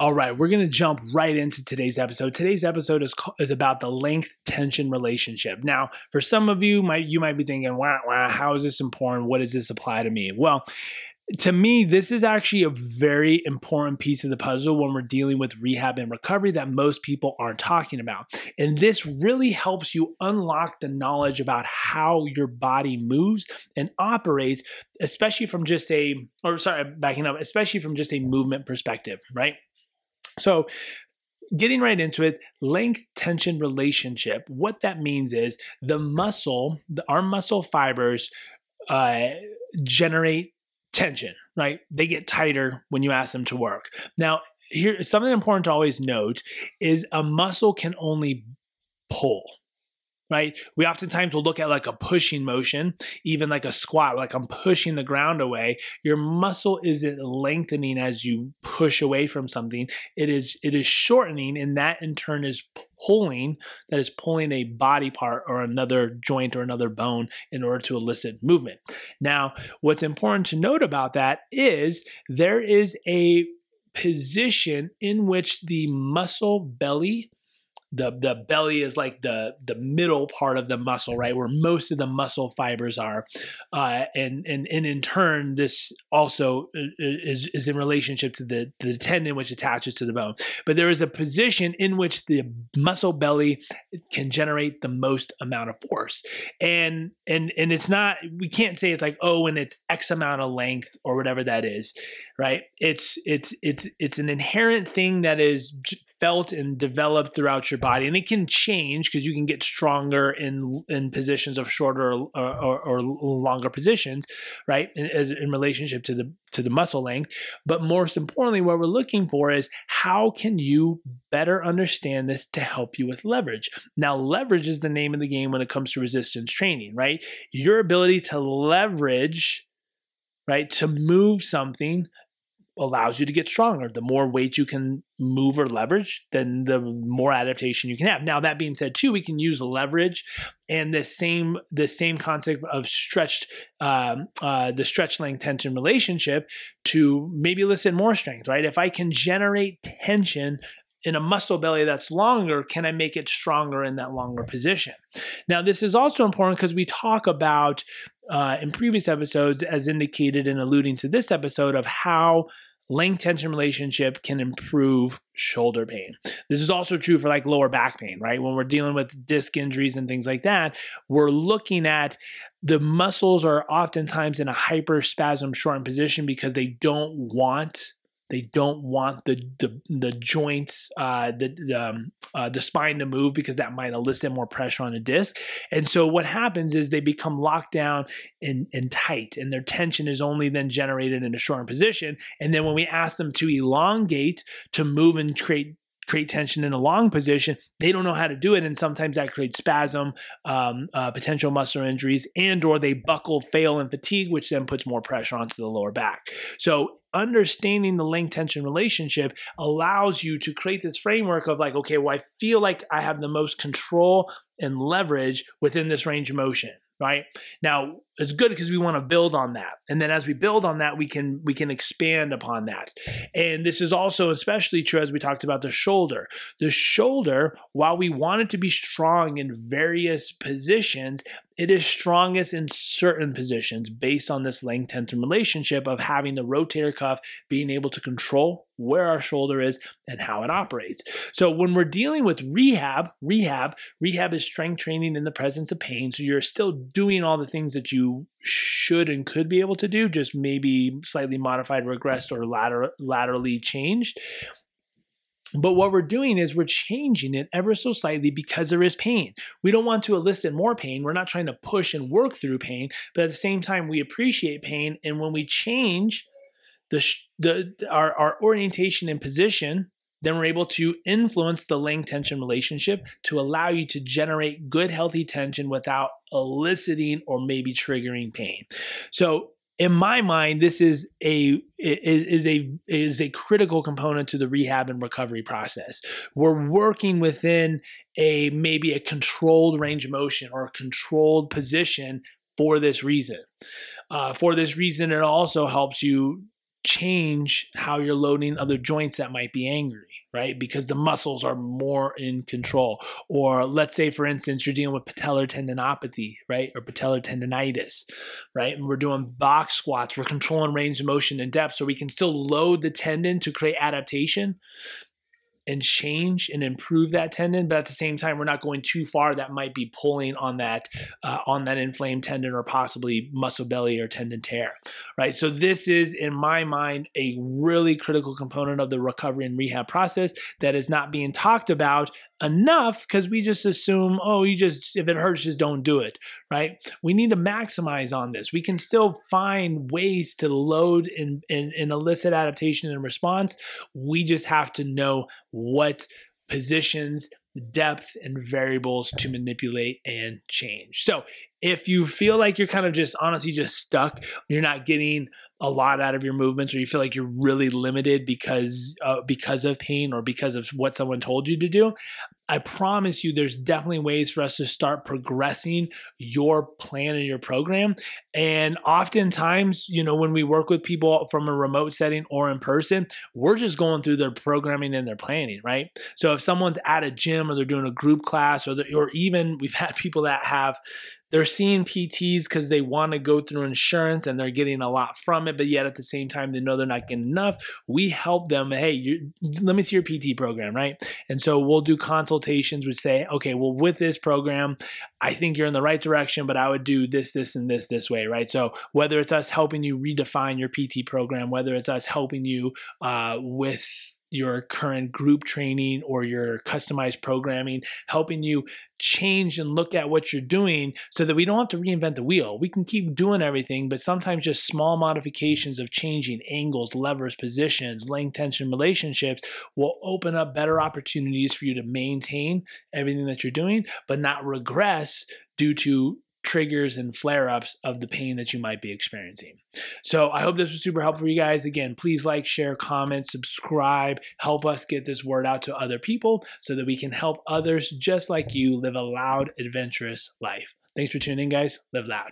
All right, we're going to jump right into today's episode. Today's episode is is about the length tension relationship. Now, for some of you, might you might be thinking, "Wow, wow, how is this important? What does this apply to me?" Well, to me, this is actually a very important piece of the puzzle when we're dealing with rehab and recovery that most people aren't talking about. And this really helps you unlock the knowledge about how your body moves and operates, especially from just a, or sorry, backing up, especially from just a movement perspective, right? So, getting right into it, length tension relationship, what that means is the muscle, the, our muscle fibers uh, generate tension, right? They get tighter when you ask them to work. Now, here something important to always note is a muscle can only pull right? We oftentimes will look at like a pushing motion, even like a squat, like I'm pushing the ground away. Your muscle isn't lengthening as you push away from something. It is it is shortening, and that in turn is pulling, that is pulling a body part or another joint or another bone in order to elicit movement. Now, what's important to note about that is there is a position in which the muscle belly the the belly is like the the middle part of the muscle, right, where most of the muscle fibers are, uh, and and and in turn, this also is is in relationship to the the tendon which attaches to the bone. But there is a position in which the muscle belly can generate the most amount of force, and and and it's not we can't say it's like oh, and it's X amount of length or whatever that is, right? It's it's it's it's an inherent thing that is felt and developed throughout your body, and it can change because you can get stronger in in positions of shorter or, or, or longer positions, right? In, as in relationship to the to the muscle length. But most importantly, what we're looking for is how can you better understand this to help you with leverage. Now, leverage is the name of the game when it comes to resistance training, right? Your ability to leverage right? To move something allows you to get stronger. The more weight you can move or leverage, then the more adaptation you can have. Now that being said, too, we can use leverage and the same the same concept of stretched um, uh, the stretch length tension relationship to maybe elicit more strength. Right? If I can generate tension in a muscle belly that's longer, can I make it stronger in that longer position? Now, this is also important because we talk about uh, in previous episodes, as indicated in alluding to this episode, of how length tension relationship can improve shoulder pain. This is also true for like lower back pain, right? When we're dealing with disc injuries and things like that, we're looking at the muscles are oftentimes in a hyperspasm shortened position because they don't want they don't want the the, the joints, uh, the the, um, uh, the spine to move because that might elicit more pressure on the disc. And so what happens is they become locked down and, and tight, and their tension is only then generated in a shortened position. And then when we ask them to elongate to move and create create tension in a long position they don't know how to do it and sometimes that creates spasm um, uh, potential muscle injuries and or they buckle fail and fatigue which then puts more pressure onto the lower back. So understanding the length tension relationship allows you to create this framework of like, okay, well, I feel like I have the most control and leverage within this range of motion right? Now it's good because we want to build on that and then as we build on that we can we can expand upon that and this is also especially true as we talked about the shoulder the shoulder while we want it to be strong in various positions it is strongest in certain positions based on this length tension relationship of having the rotator cuff being able to control where our shoulder is and how it operates. So when we're dealing with rehab, rehab, rehab is strength training in the presence of pain. So you're still doing all the things that you should and could be able to do, just maybe slightly modified, regressed, or later, laterally changed. But what we're doing is we're changing it ever so slightly because there is pain. We don't want to elicit more pain. We're not trying to push and work through pain, but at the same time, we appreciate pain. And when we change the, the our, our orientation and position, then we're able to influence the length tension relationship to allow you to generate good, healthy tension without eliciting or maybe triggering pain. So in my mind, this is a is a is a critical component to the rehab and recovery process. We're working within a maybe a controlled range of motion or a controlled position for this reason. Uh, for this reason, it also helps you change how you're loading other joints that might be angry right? Because the muscles are more in control. Or let's say, for instance, you're dealing with patellar tendinopathy, right? Or patellar tendonitis, right? And we're doing box squats. We're controlling range of motion and depth so we can still load the tendon to create adaptation and change and improve that tendon but at the same time we're not going too far that might be pulling on that uh, on that inflamed tendon or possibly muscle belly or tendon tear right? So this is in my mind a really critical component of the recovery and rehab process that is not being talked about enough because we just assume, oh, you just, if it hurts, just don't do it, right? We need to maximize on this. We can still find ways to load and, and, and elicit adaptation and response. We just have to know what positions depth and variables to manipulate and change. So, if you feel like you're kind of just honestly just stuck, you're not getting a lot out of your movements or you feel like you're really limited because uh, because of pain or because of what someone told you to do, I promise you there's definitely ways for us to start progressing your plan and your program. And oftentimes, you know, when we work with people from a remote setting or in person, we're just going through their programming and their planning, right? So if someone's at a gym or they're doing a group class or, or even we've had people that have they're seeing PTs because they want to go through insurance and they're getting a lot from it, but yet at the same time, they know they're not getting enough. We help them, hey, let me see your PT program, right? And so we'll do consultations which say, okay, well, with this program, I think you're in the right direction, but I would do this, this, and this this way, right? So whether it's us helping you redefine your PT program, whether it's us helping you uh, with your current group training or your customized programming, helping you change and look at what you're doing so that we don't have to reinvent the wheel. We can keep doing everything, but sometimes just small modifications of changing angles, levers, positions, length, tension, relationships will open up better opportunities for you to maintain everything that you're doing, but not regress due to triggers and flare ups of the pain that you might be experiencing. So I hope this was super helpful for you guys. Again, please like, share, comment, subscribe, help us get this word out to other people so that we can help others just like you live a loud, adventurous life. Thanks for tuning in, guys. Live loud.